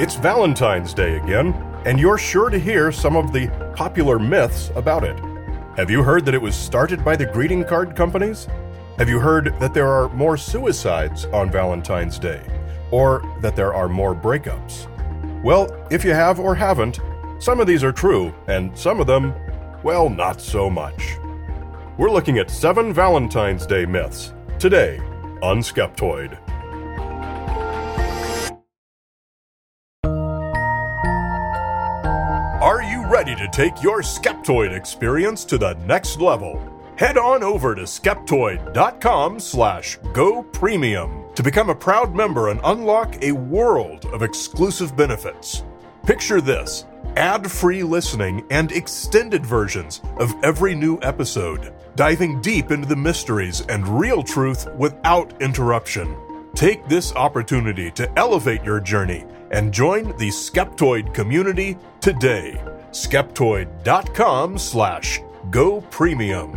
It's Valentine's Day again, and you're sure to hear some of the popular myths about it. Have you heard that it was started by the greeting card companies? Have you heard that there are more suicides on Valentine's Day? Or that there are more breakups? Well, if you have or haven't, some of these are true, and some of them, well, not so much. We're looking at seven Valentine's Day myths today on Skeptoid. Ready to take your Skeptoid experience to the next level? Head on over to skeptoid.com slash go premium to become a proud member and unlock a world of exclusive benefits. Picture this ad free listening and extended versions of every new episode, diving deep into the mysteries and real truth without interruption. Take this opportunity to elevate your journey and join the Skeptoid community today. Skeptoid.com slash go premium.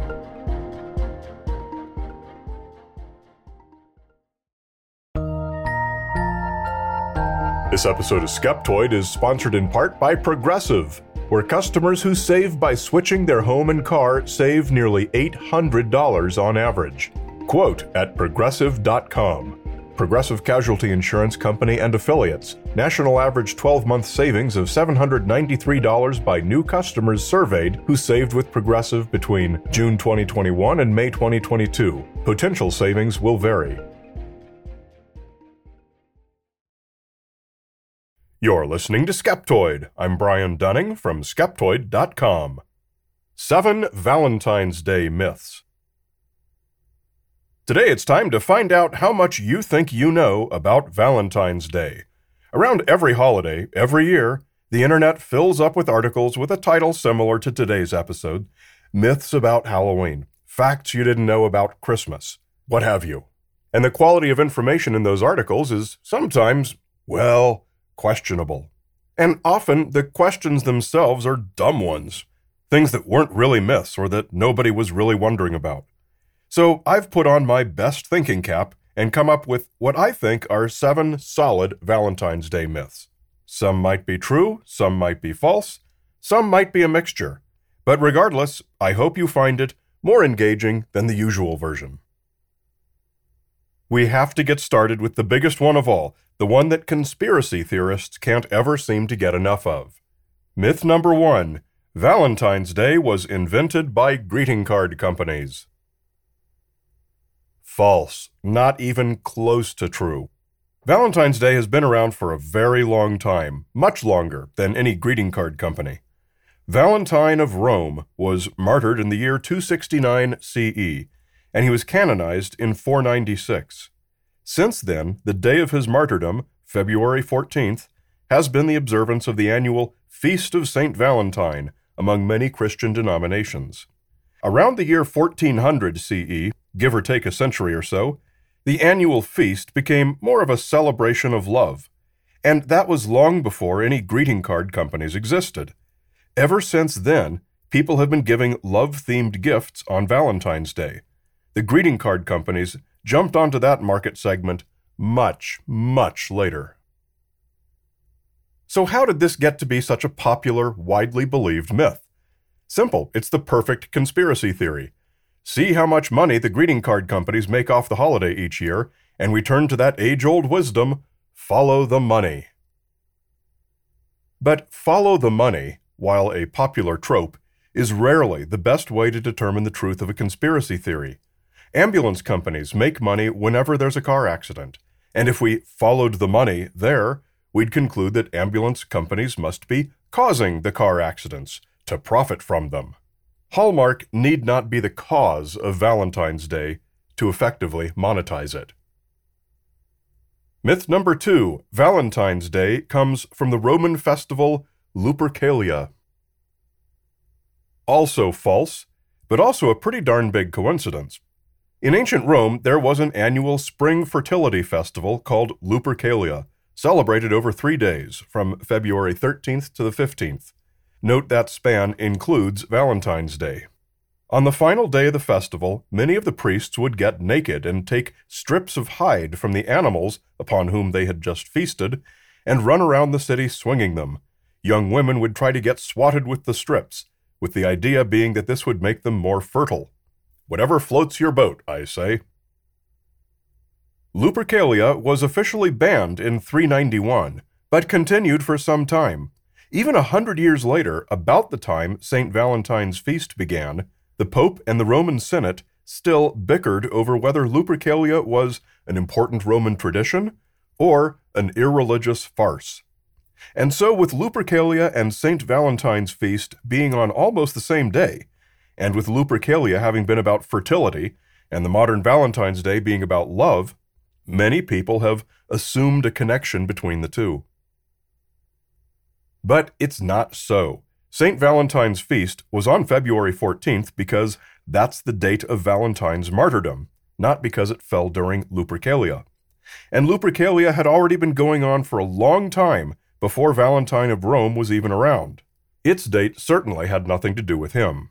This episode of Skeptoid is sponsored in part by Progressive, where customers who save by switching their home and car save nearly $800 on average. Quote at progressive.com. Progressive Casualty Insurance Company and affiliates. National average 12 month savings of $793 by new customers surveyed who saved with Progressive between June 2021 and May 2022. Potential savings will vary. You're listening to Skeptoid. I'm Brian Dunning from Skeptoid.com. Seven Valentine's Day Myths. Today it's time to find out how much you think you know about Valentine's Day. Around every holiday, every year, the internet fills up with articles with a title similar to today's episode Myths about Halloween, Facts You Didn't Know About Christmas, what have you. And the quality of information in those articles is sometimes, well, questionable. And often the questions themselves are dumb ones, things that weren't really myths or that nobody was really wondering about. So I've put on my best thinking cap and come up with what I think are seven solid Valentine's Day myths. Some might be true, some might be false, some might be a mixture. But regardless, I hope you find it more engaging than the usual version. We have to get started with the biggest one of all, the one that conspiracy theorists can't ever seem to get enough of. Myth number one Valentine's Day was invented by greeting card companies. False. Not even close to true. Valentine's Day has been around for a very long time, much longer than any greeting card company. Valentine of Rome was martyred in the year 269 CE, and he was canonized in 496. Since then, the day of his martyrdom, February 14th, has been the observance of the annual Feast of St. Valentine among many Christian denominations. Around the year 1400 CE, give or take a century or so, the annual feast became more of a celebration of love, and that was long before any greeting card companies existed. Ever since then, people have been giving love themed gifts on Valentine's Day. The greeting card companies jumped onto that market segment much, much later. So, how did this get to be such a popular, widely believed myth? Simple, it's the perfect conspiracy theory. See how much money the greeting card companies make off the holiday each year, and we turn to that age old wisdom follow the money. But follow the money, while a popular trope, is rarely the best way to determine the truth of a conspiracy theory. Ambulance companies make money whenever there's a car accident, and if we followed the money there, we'd conclude that ambulance companies must be causing the car accidents to profit from them. Hallmark need not be the cause of Valentine's Day to effectively monetize it. Myth number two Valentine's Day comes from the Roman festival Lupercalia. Also false, but also a pretty darn big coincidence. In ancient Rome, there was an annual spring fertility festival called Lupercalia, celebrated over three days, from February 13th to the 15th. Note that span includes Valentine's Day. On the final day of the festival, many of the priests would get naked and take strips of hide from the animals upon whom they had just feasted and run around the city swinging them. Young women would try to get swatted with the strips, with the idea being that this would make them more fertile. Whatever floats your boat, I say. Lupercalia was officially banned in 391, but continued for some time. Even a hundred years later, about the time St. Valentine's feast began, the Pope and the Roman Senate still bickered over whether Lupercalia was an important Roman tradition or an irreligious farce. And so, with Lupercalia and St. Valentine's feast being on almost the same day, and with Lupercalia having been about fertility, and the modern Valentine's Day being about love, many people have assumed a connection between the two. But it's not so. St. Valentine's feast was on February 14th because that's the date of Valentine's martyrdom, not because it fell during Lupercalia. And Lupercalia had already been going on for a long time before Valentine of Rome was even around. Its date certainly had nothing to do with him.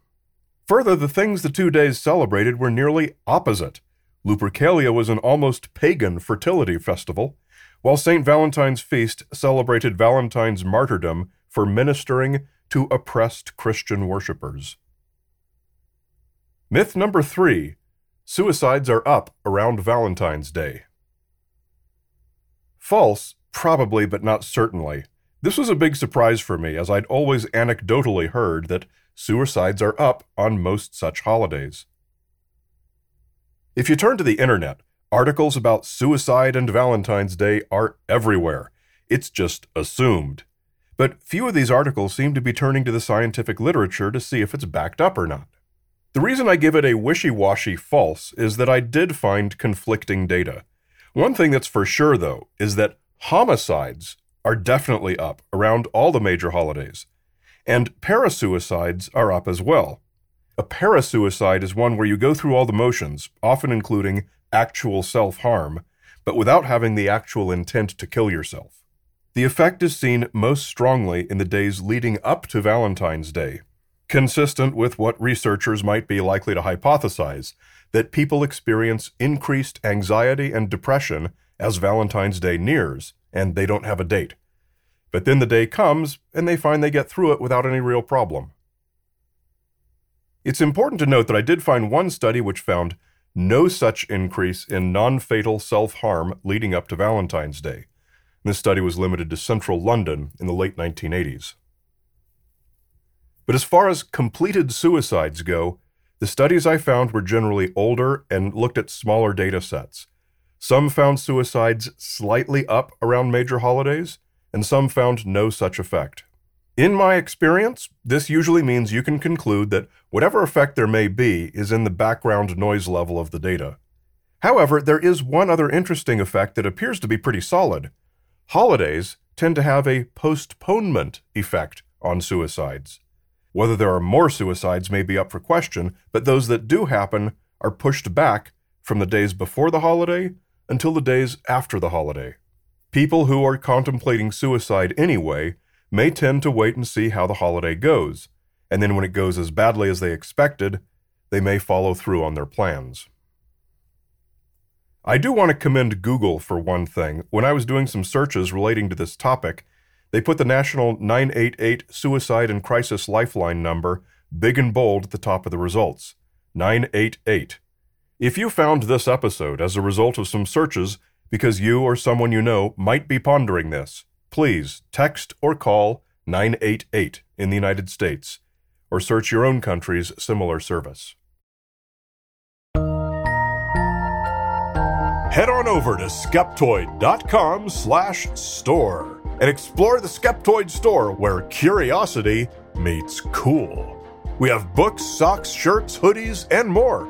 Further, the things the two days celebrated were nearly opposite. Lupercalia was an almost pagan fertility festival, while St. Valentine's feast celebrated Valentine's martyrdom for ministering to oppressed Christian worshippers. Myth number three suicides are up around Valentine's Day. False, probably, but not certainly. This was a big surprise for me, as I'd always anecdotally heard that suicides are up on most such holidays. If you turn to the internet, articles about suicide and Valentine's Day are everywhere. It's just assumed. But few of these articles seem to be turning to the scientific literature to see if it's backed up or not. The reason I give it a wishy washy false is that I did find conflicting data. One thing that's for sure, though, is that homicides are definitely up around all the major holidays, and parasuicides are up as well. A parasuicide is one where you go through all the motions, often including actual self harm, but without having the actual intent to kill yourself. The effect is seen most strongly in the days leading up to Valentine's Day, consistent with what researchers might be likely to hypothesize that people experience increased anxiety and depression as Valentine's Day nears, and they don't have a date. But then the day comes, and they find they get through it without any real problem. It's important to note that I did find one study which found no such increase in non fatal self harm leading up to Valentine's Day. This study was limited to central London in the late 1980s. But as far as completed suicides go, the studies I found were generally older and looked at smaller data sets. Some found suicides slightly up around major holidays, and some found no such effect. In my experience, this usually means you can conclude that whatever effect there may be is in the background noise level of the data. However, there is one other interesting effect that appears to be pretty solid. Holidays tend to have a postponement effect on suicides. Whether there are more suicides may be up for question, but those that do happen are pushed back from the days before the holiday until the days after the holiday. People who are contemplating suicide anyway may tend to wait and see how the holiday goes, and then when it goes as badly as they expected, they may follow through on their plans. I do want to commend Google for one thing. When I was doing some searches relating to this topic, they put the national 988 Suicide and Crisis Lifeline number big and bold at the top of the results 988. If you found this episode as a result of some searches because you or someone you know might be pondering this, please text or call 988 in the United States or search your own country's similar service. Head on over to skeptoid.com slash store and explore the Skeptoid store where curiosity meets cool. We have books, socks, shirts, hoodies, and more.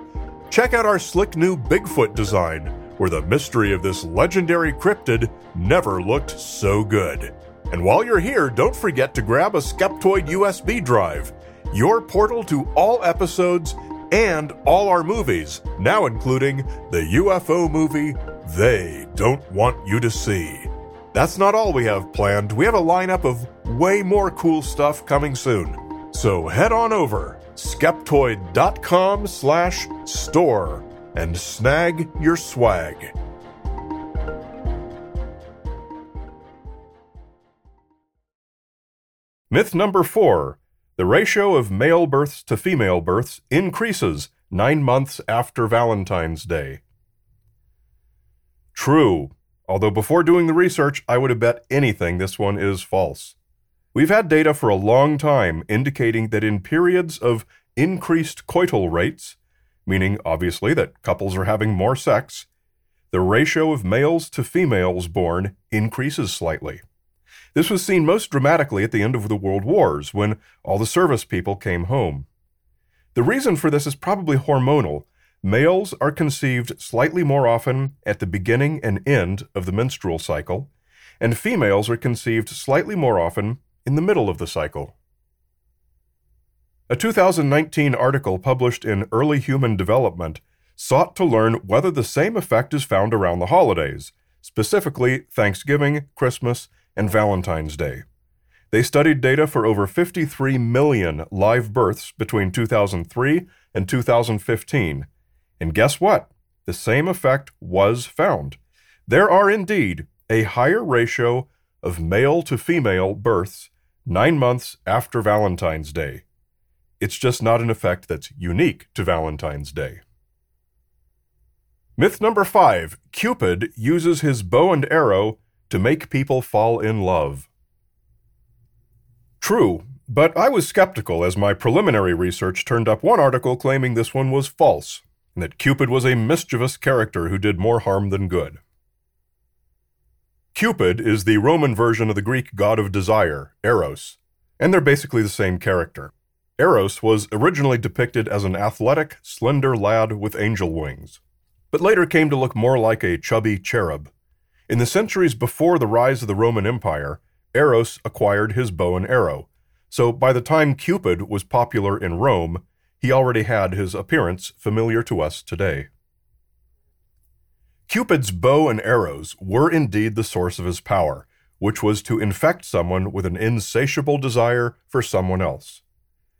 Check out our slick new Bigfoot design where the mystery of this legendary cryptid never looked so good. And while you're here, don't forget to grab a Skeptoid USB drive, your portal to all episodes and all our movies, now including the UFO movie They Don't Want You to See. That's not all we have planned. We have a lineup of way more cool stuff coming soon. So head on over skeptoid.com slash store and snag your swag. Myth number four the ratio of male births to female births increases nine months after Valentine's Day. True, although before doing the research, I would have bet anything this one is false. We've had data for a long time indicating that in periods of increased coital rates, meaning obviously that couples are having more sex, the ratio of males to females born increases slightly. This was seen most dramatically at the end of the World Wars when all the service people came home. The reason for this is probably hormonal. Males are conceived slightly more often at the beginning and end of the menstrual cycle, and females are conceived slightly more often in the middle of the cycle. A 2019 article published in Early Human Development sought to learn whether the same effect is found around the holidays, specifically Thanksgiving, Christmas, and Valentine's Day. They studied data for over 53 million live births between 2003 and 2015. And guess what? The same effect was found. There are indeed a higher ratio of male to female births nine months after Valentine's Day. It's just not an effect that's unique to Valentine's Day. Myth number five Cupid uses his bow and arrow to make people fall in love. True, but I was skeptical as my preliminary research turned up one article claiming this one was false, and that Cupid was a mischievous character who did more harm than good. Cupid is the Roman version of the Greek god of desire, Eros, and they're basically the same character. Eros was originally depicted as an athletic, slender lad with angel wings, but later came to look more like a chubby cherub. In the centuries before the rise of the Roman Empire, Eros acquired his bow and arrow, so by the time Cupid was popular in Rome, he already had his appearance familiar to us today. Cupid's bow and arrows were indeed the source of his power, which was to infect someone with an insatiable desire for someone else.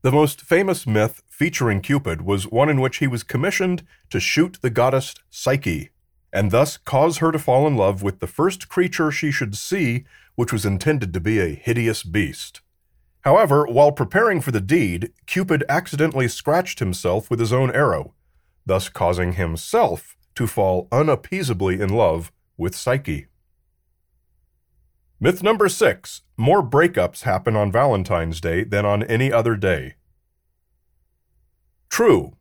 The most famous myth featuring Cupid was one in which he was commissioned to shoot the goddess Psyche, and thus cause her to fall in love with the first creature she should see, which was intended to be a hideous beast. However, while preparing for the deed, Cupid accidentally scratched himself with his own arrow, thus causing himself to fall unappeasably in love with Psyche. Myth number six more breakups happen on Valentine's Day than on any other day. True.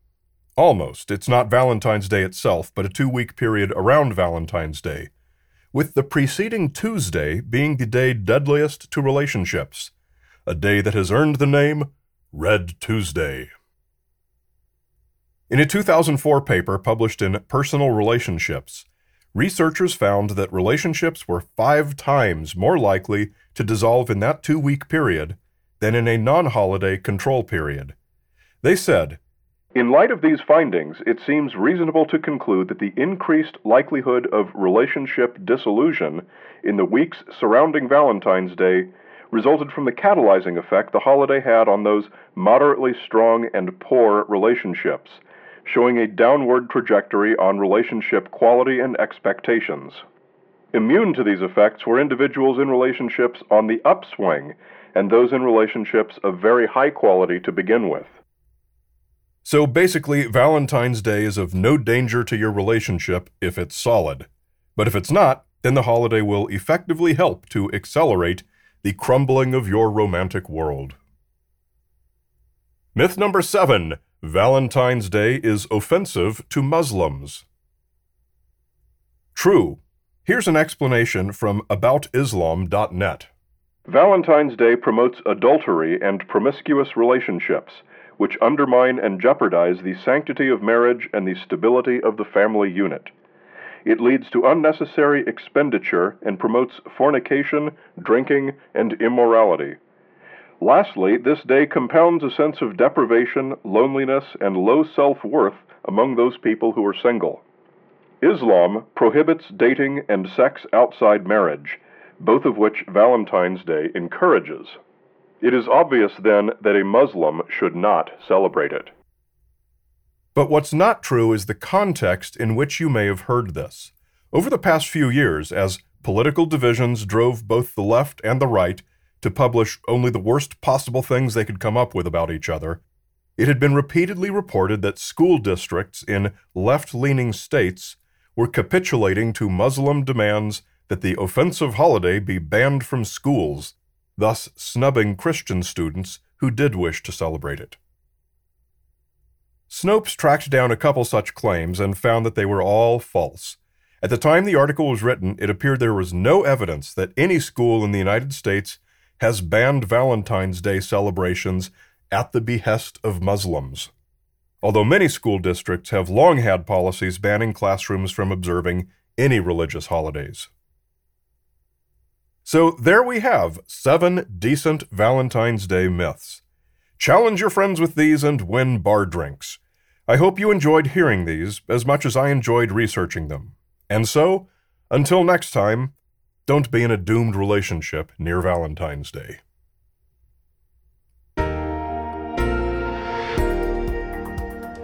Almost. It's not Valentine's Day itself, but a two week period around Valentine's Day, with the preceding Tuesday being the day deadliest to relationships, a day that has earned the name Red Tuesday. In a 2004 paper published in Personal Relationships, researchers found that relationships were five times more likely to dissolve in that two week period than in a non holiday control period. They said, in light of these findings, it seems reasonable to conclude that the increased likelihood of relationship dissolution in the weeks surrounding Valentine's Day resulted from the catalyzing effect the holiday had on those moderately strong and poor relationships showing a downward trajectory on relationship quality and expectations. Immune to these effects were individuals in relationships on the upswing and those in relationships of very high quality to begin with. So basically, Valentine's Day is of no danger to your relationship if it's solid. But if it's not, then the holiday will effectively help to accelerate the crumbling of your romantic world. Myth number seven Valentine's Day is offensive to Muslims. True. Here's an explanation from aboutislam.net. Valentine's Day promotes adultery and promiscuous relationships, which undermine and jeopardize the sanctity of marriage and the stability of the family unit. It leads to unnecessary expenditure and promotes fornication, drinking, and immorality. Lastly, this day compounds a sense of deprivation, loneliness, and low self worth among those people who are single. Islam prohibits dating and sex outside marriage, both of which Valentine's Day encourages. It is obvious then that a Muslim should not celebrate it. But what's not true is the context in which you may have heard this. Over the past few years, as political divisions drove both the left and the right to publish only the worst possible things they could come up with about each other, it had been repeatedly reported that school districts in left leaning states were capitulating to Muslim demands that the offensive holiday be banned from schools, thus snubbing Christian students who did wish to celebrate it. Snopes tracked down a couple such claims and found that they were all false. At the time the article was written, it appeared there was no evidence that any school in the United States has banned Valentine's Day celebrations at the behest of Muslims. Although many school districts have long had policies banning classrooms from observing any religious holidays. So there we have seven decent Valentine's Day myths. Challenge your friends with these and win bar drinks. I hope you enjoyed hearing these as much as I enjoyed researching them. And so, until next time, don't be in a doomed relationship near Valentine's Day.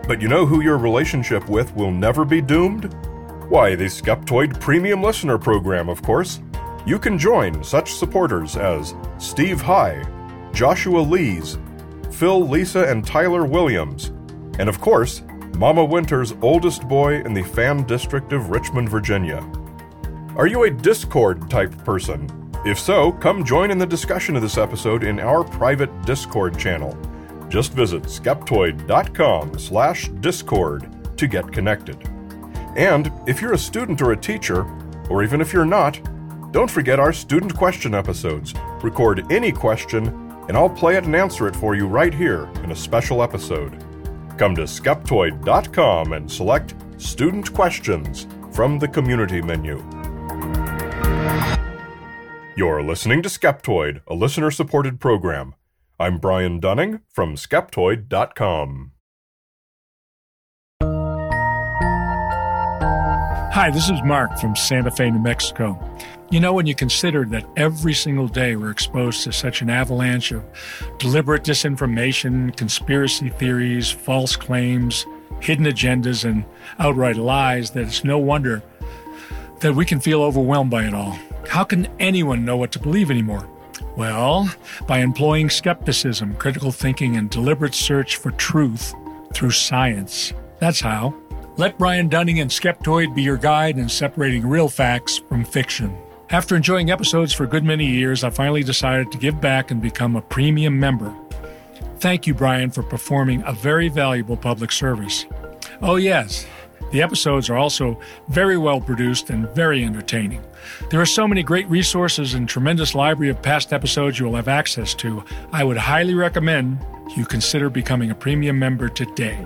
But you know who your relationship with will never be doomed? Why, the Skeptoid Premium Listener Program, of course. You can join such supporters as Steve High, Joshua Lees, Phil, Lisa, and Tyler Williams, and of course, Mama Winter's oldest boy in the fan district of Richmond, Virginia. Are you a Discord type person? If so, come join in the discussion of this episode in our private Discord channel. Just visit skeptoid.com slash discord to get connected. And if you're a student or a teacher, or even if you're not, don't forget our student question episodes. Record any question, and I'll play it and answer it for you right here in a special episode. Come to skeptoid.com and select Student Questions from the Community menu. You're listening to Skeptoid, a listener supported program. I'm Brian Dunning from Skeptoid.com. Hi, this is Mark from Santa Fe, New Mexico. You know, when you consider that every single day we're exposed to such an avalanche of deliberate disinformation, conspiracy theories, false claims, hidden agendas, and outright lies, that it's no wonder that we can feel overwhelmed by it all. How can anyone know what to believe anymore? Well, by employing skepticism, critical thinking, and deliberate search for truth through science. That's how. Let Brian Dunning and Skeptoid be your guide in separating real facts from fiction. After enjoying episodes for a good many years, I finally decided to give back and become a premium member. Thank you, Brian, for performing a very valuable public service. Oh, yes, the episodes are also very well produced and very entertaining. There are so many great resources and tremendous library of past episodes you will have access to. I would highly recommend you consider becoming a premium member today.